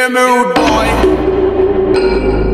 your mood, boy.